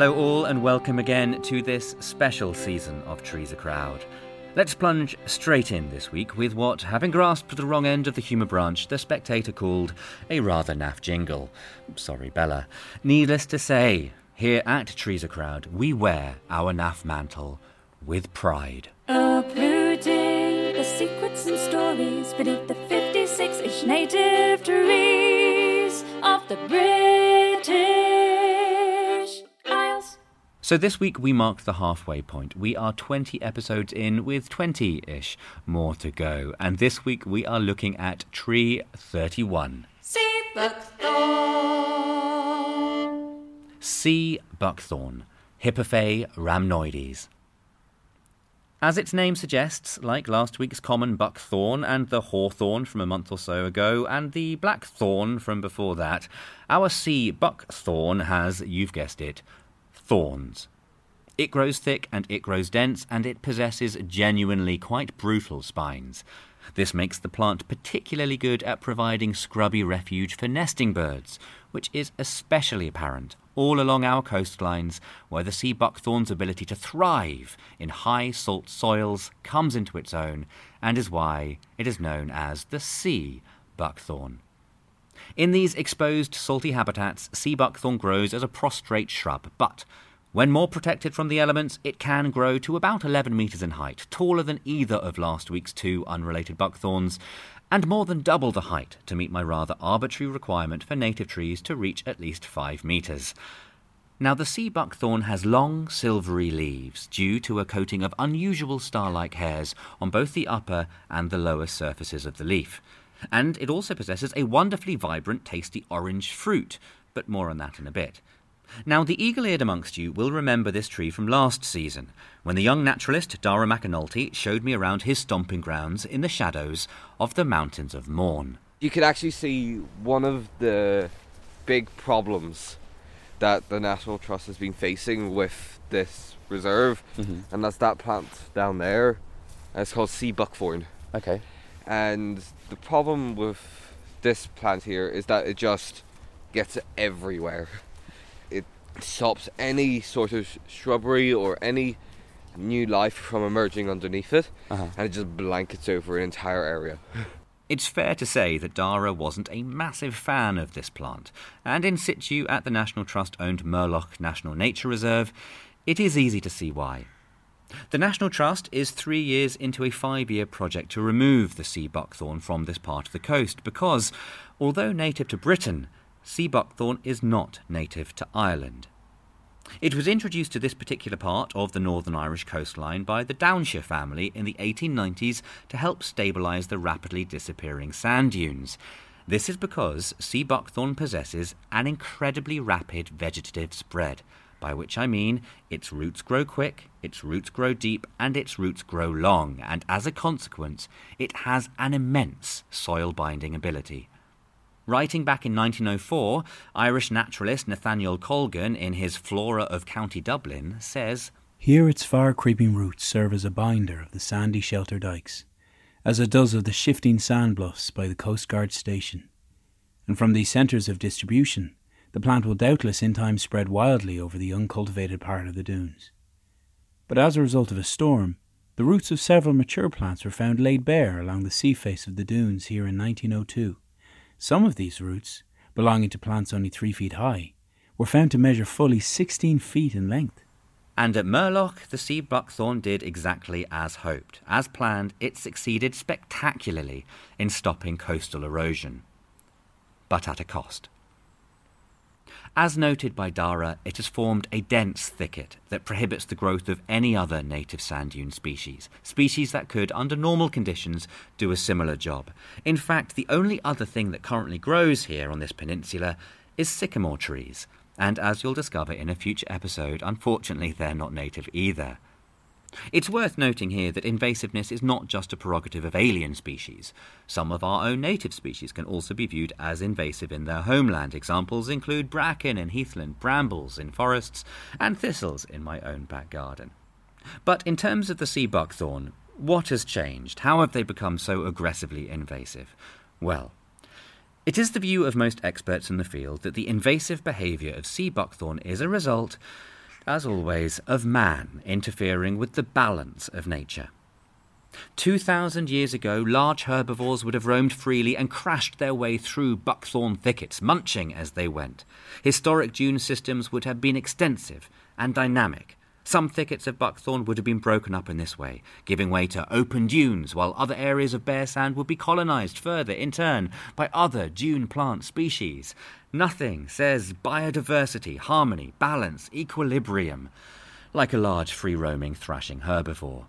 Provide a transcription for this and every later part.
Hello, all, and welcome again to this special season of Trees a Crowd. Let's plunge straight in this week with what, having grasped the wrong end of the humour branch, the spectator called a rather naff jingle. Sorry, Bella. Needless to say, here at Trees a Crowd, we wear our naff mantle with pride. Uprooting the secrets and stories beneath the 56 inch native trees of the British. So this week we marked the halfway point. We are 20 episodes in with 20 ish more to go. And this week we are looking at Tree 31. Sea buckthorn. Sea buckthorn, Hippophae rhamnoides. As its name suggests, like last week's common buckthorn and the hawthorn from a month or so ago, and the blackthorn from before that, our sea buckthorn has, you've guessed it, thorns. It grows thick and it grows dense, and it possesses genuinely quite brutal spines. This makes the plant particularly good at providing scrubby refuge for nesting birds, which is especially apparent all along our coastlines, where the sea buckthorn's ability to thrive in high salt soils comes into its own, and is why it is known as the sea buckthorn. In these exposed salty habitats, sea buckthorn grows as a prostrate shrub, but when more protected from the elements, it can grow to about 11 metres in height, taller than either of last week's two unrelated buckthorns, and more than double the height to meet my rather arbitrary requirement for native trees to reach at least 5 metres. Now, the sea buckthorn has long, silvery leaves due to a coating of unusual star like hairs on both the upper and the lower surfaces of the leaf. And it also possesses a wonderfully vibrant, tasty orange fruit, but more on that in a bit. Now, the eagle eared amongst you will remember this tree from last season, when the young naturalist Dara McAnulty showed me around his stomping grounds in the shadows of the mountains of Mourne. You could actually see one of the big problems that the National Trust has been facing with this reserve, mm-hmm. and that's that plant down there. It's called sea buckthorn. Okay. And the problem with this plant here is that it just gets everywhere. It stops any sort of shrubbery or any new life from emerging underneath it, Uh-huh. and it just blankets over an entire area. It's fair to say that Dara wasn't a massive fan of this plant, and in situ at the National Trust owned Murlough National Nature Reserve, it is easy to see why. The National Trust is three years into a five year project to remove the sea buckthorn from this part of the coast because, although native to Britain, sea buckthorn is not native to Ireland. It was introduced to this particular part of the Northern Irish coastline by the Downshire family in the 1890s to help stabilise the rapidly disappearing sand dunes. This is because sea buckthorn possesses an incredibly rapid vegetative spread, by which I mean its roots grow quick, its roots grow deep, and its roots grow long, and as a consequence, it has an immense soil binding ability. Writing back in 1904, Irish naturalist Nathaniel Colgan, in his Flora of County Dublin, says Here its far creeping roots serve as a binder of the sandy shelter dikes, as it does of the shifting sand bluffs by the coastguard station. And from these centres of distribution, the plant will doubtless in time spread wildly over the uncultivated part of the dunes. But as a result of a storm, the roots of several mature plants were found laid bare along the sea face of the dunes here in 1902. Some of these roots, belonging to plants only three feet high, were found to measure fully 16 feet in length. And at Murlough, the sea buckthorn did exactly as hoped. As planned, it succeeded spectacularly in stopping coastal erosion. But at a cost. As noted by Dara, it has formed a dense thicket that prohibits the growth of any other native sand dune species, species that could, under normal conditions, do a similar job. In fact, the only other thing that currently grows here on this peninsula is sycamore trees, and as you'll discover in a future episode, unfortunately they're not native either. It's worth noting here that invasiveness is not just a prerogative of alien species. Some of our own native species can also be viewed as invasive in their homeland. Examples include bracken in heathland, brambles in forests, and thistles in my own back garden. But in terms of the sea buckthorn, what has changed? How have they become so aggressively invasive? Well, it is the view of most experts in the field that the invasive behaviour of sea buckthorn is a result as always, of man interfering with the balance of nature. 2,000 years ago, large herbivores would have roamed freely and crashed their way through buckthorn thickets, munching as they went. Historic dune systems would have been extensive and dynamic. Some thickets of buckthorn would have been broken up in this way, giving way to open dunes, while other areas of bare sand would be colonized further in turn by other dune plant species. Nothing says biodiversity, harmony, balance, equilibrium, like a large free roaming thrashing herbivore.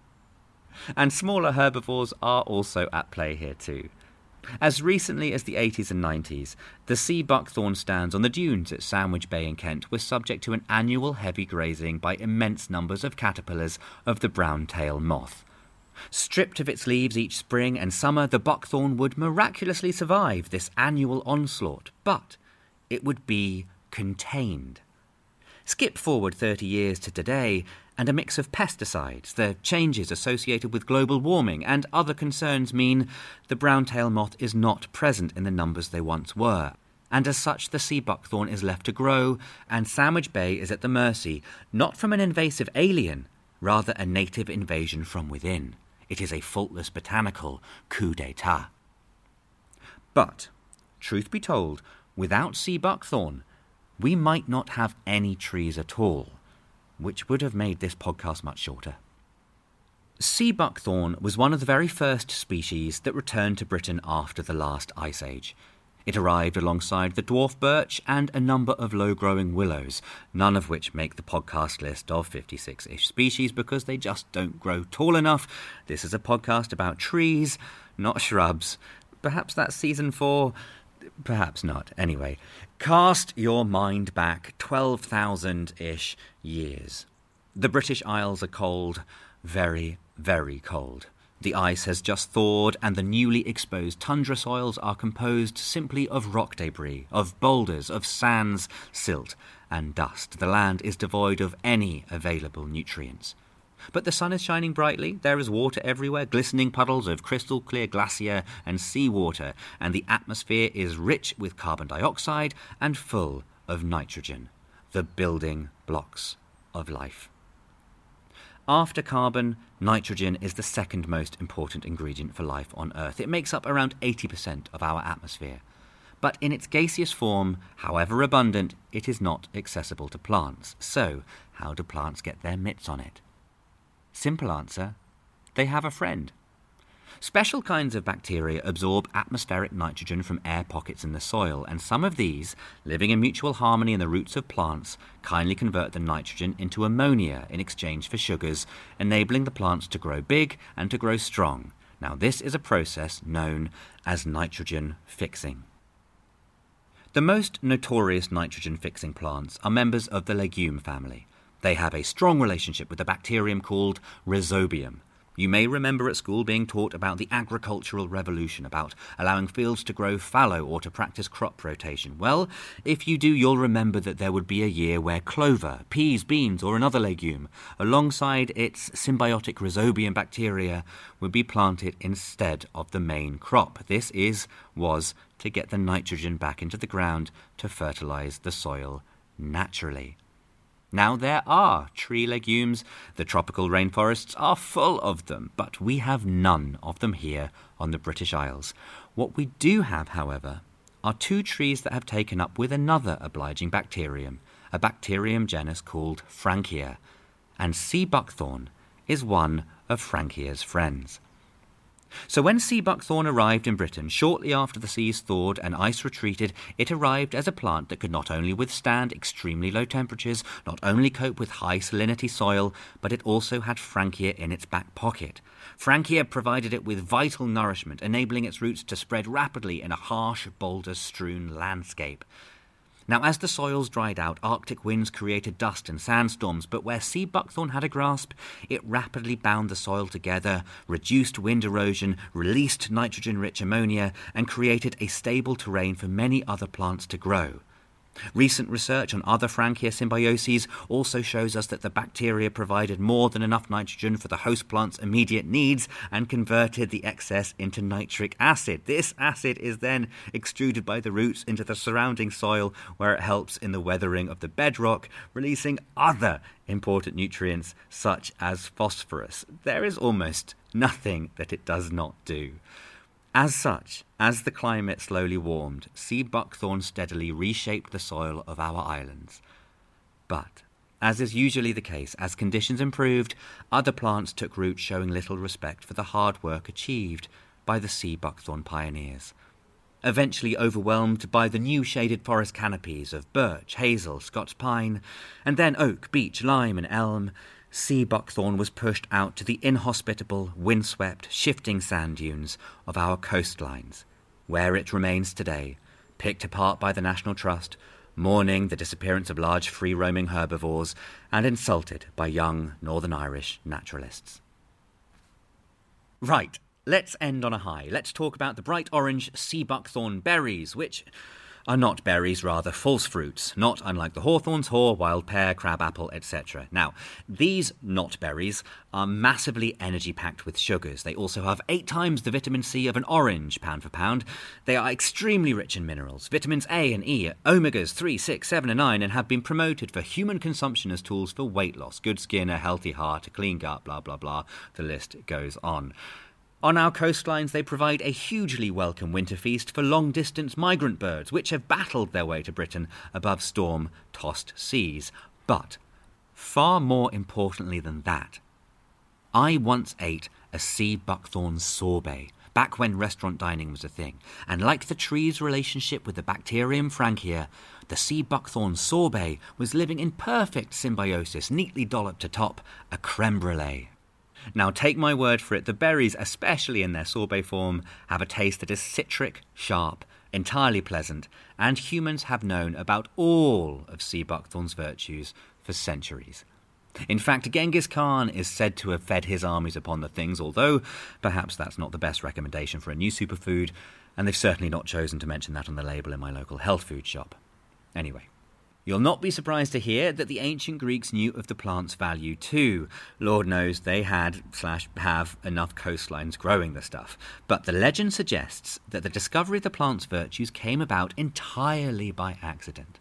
And smaller herbivores are also at play here too. As recently as the 80s and 90s, the sea buckthorn stands on the dunes at Sandwich Bay in Kent were subject to an annual heavy grazing by immense numbers of caterpillars of the brown tail moth. Stripped of its leaves each spring and summer, the buckthorn would miraculously survive this annual onslaught, but it would be contained. Skip forward 30 years to today, and a mix of pesticides, the changes associated with global warming, and other concerns mean the brown tail moth is not present in the numbers they once were. And as such, the sea buckthorn is left to grow, and Sandwich Bay is at the mercy not from an invasive alien, rather a native invasion from within. It is a faultless botanical coup d'etat. But, truth be told, without sea buckthorn, we might not have any trees at all which would have made this podcast much shorter. Sea buckthorn was one of the very first species that returned to Britain after the last ice age. It arrived alongside the dwarf birch and a number of low growing willows, none of which make the podcast list of 56 ish species because they just don't grow tall enough. This is a podcast about trees, not shrubs. Perhaps that's season four. Perhaps not. Anyway, cast your mind back 12,000 ish years. The British Isles are cold, very, very cold. The ice has just thawed, and the newly exposed tundra soils are composed simply of rock debris, of boulders, of sands, silt, and dust. The land is devoid of any available nutrients. But the sun is shining brightly, there is water everywhere, glistening puddles of crystal clear glacier and seawater, and the atmosphere is rich with carbon dioxide and full of nitrogen, the building blocks of life. After carbon, nitrogen is the second most important ingredient for life on Earth. It makes up around 80% of our atmosphere. But in its gaseous form, however abundant, it is not accessible to plants. So, how do plants get their mitts on it? Simple answer they have a friend. Special kinds of bacteria absorb atmospheric nitrogen from air pockets in the soil, and some of these, living in mutual harmony in the roots of plants, kindly convert the nitrogen into ammonia in exchange for sugars, enabling the plants to grow big and to grow strong. Now, this is a process known as nitrogen fixing. The most notorious nitrogen fixing plants are members of the legume family. They have a strong relationship with a bacterium called Rhizobium. You may remember at school being taught about the agricultural revolution, about allowing fields to grow fallow or to practice crop rotation. Well, if you do, you'll remember that there would be a year where clover, peas, beans, or another legume, alongside its symbiotic rhizobium bacteria, would be planted instead of the main crop. This is, was, to get the nitrogen back into the ground to fertilize the soil naturally. Now, there are tree legumes. The tropical rainforests are full of them, but we have none of them here on the British Isles. What we do have, however, are two trees that have taken up with another obliging bacterium, a bacterium genus called Frankia, and sea buckthorn is one of Frankia's friends. So when sea buckthorn arrived in Britain, shortly after the seas thawed and ice retreated, it arrived as a plant that could not only withstand extremely low temperatures, not only cope with high salinity soil, but it also had Frankia in its back pocket. Frankia provided it with vital nourishment, enabling its roots to spread rapidly in a harsh, boulder strewn landscape. Now, as the soils dried out, Arctic winds created dust and sandstorms, but where sea buckthorn had a grasp, it rapidly bound the soil together, reduced wind erosion, released nitrogen rich ammonia, and created a stable terrain for many other plants to grow. Recent research on other Frankia symbioses also shows us that the bacteria provided more than enough nitrogen for the host plant's immediate needs and converted the excess into nitric acid. This acid is then extruded by the roots into the surrounding soil where it helps in the weathering of the bedrock, releasing other important nutrients such as phosphorus. There is almost nothing that it does not do. As such, as the climate slowly warmed, sea buckthorn steadily reshaped the soil of our islands. But, as is usually the case, as conditions improved, other plants took root showing little respect for the hard work achieved by the sea buckthorn pioneers. Eventually overwhelmed by the new shaded forest canopies of birch, hazel, Scots pine, and then oak, beech, lime, and elm, sea buckthorn was pushed out to the inhospitable, windswept, shifting sand dunes of our coastlines, where it remains today, picked apart by the National Trust, mourning the disappearance of large free roaming herbivores, and insulted by young Northern Irish naturalists. Right, let's end on a high. Let's talk about the bright orange sea buckthorn berries, which are not berries, rather false fruits, not unlike the hawthorn's haw, wild pear, crab apple, etc. Now, these not berries are massively energy packed with sugars. They also have eight times the vitamin C of an orange, pound for pound. They are extremely rich in minerals, vitamins A and E, omegas 3, 6, 7, and 9, and have been promoted for human consumption as tools for weight loss, good skin, a healthy heart, a clean gut, blah, blah, blah. The list goes on. On our coastlines, they provide a hugely welcome winter feast for long distance migrant birds, which have battled their way to Britain above storm tossed seas. But, far more importantly than that, I once ate a sea buckthorn sorbet back when restaurant dining was a thing, and like the tree's relationship with the bacterium frankia, the sea buckthorn sorbet was living in perfect symbiosis, neatly dolloped atop a creme brulee. Now, take my word for it, the berries, especially in their sorbet form, have a taste that is citric, sharp, entirely pleasant, and humans have known about all of sea buckthorn's virtues for centuries. In fact, Genghis Khan is said to have fed his armies upon the things, although perhaps that's not the best recommendation for a new superfood, and they've certainly not chosen to mention that on the label in my local health food shop. Anyway, You'll not be surprised to hear that the ancient Greeks knew of the plant's value too. Lord knows they had slash have enough coastlines growing the stuff. But the legend suggests that the discovery of the plant's virtues came about entirely by accident.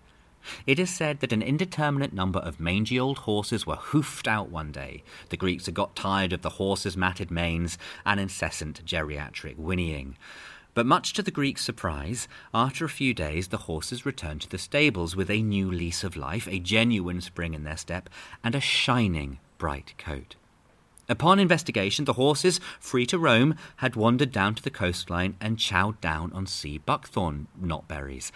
It is said that an indeterminate number of mangy old horses were hoofed out one day. The Greeks had got tired of the horses' matted manes and incessant geriatric whinnying. But much to the Greeks' surprise, after a few days the horses returned to the stables with a new lease of life, a genuine spring in their step, and a shining bright coat. Upon investigation, the horses, free to roam, had wandered down to the coastline and chowed down on sea buckthorn not berries.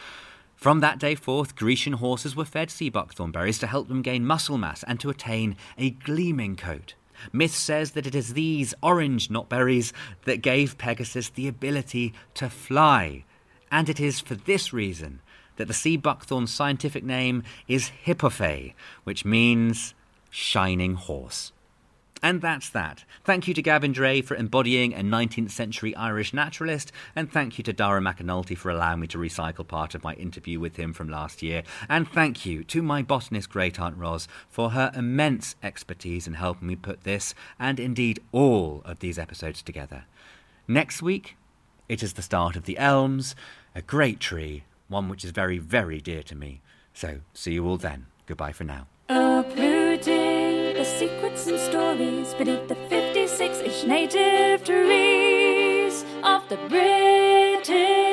From that day forth, Grecian horses were fed sea buckthorn berries to help them gain muscle mass and to attain a gleaming coat. Myth says that it is these orange knotberries that gave Pegasus the ability to fly, and it is for this reason that the sea buckthorn's scientific name is Hippophae, which means shining horse. And that's that. Thank you to Gavin Drea for embodying a 19th century Irish naturalist, and thank you to Dara McAnulty for allowing me to recycle part of my interview with him from last year. And thank you to my botanist great aunt Ros for her immense expertise in helping me put this, and indeed all of these episodes together. Next week, it is the start of the elms, a great tree, one which is very, very dear to me. So, see you all then. Goodbye for now. And stories beneath the 56 inch native trees of the British.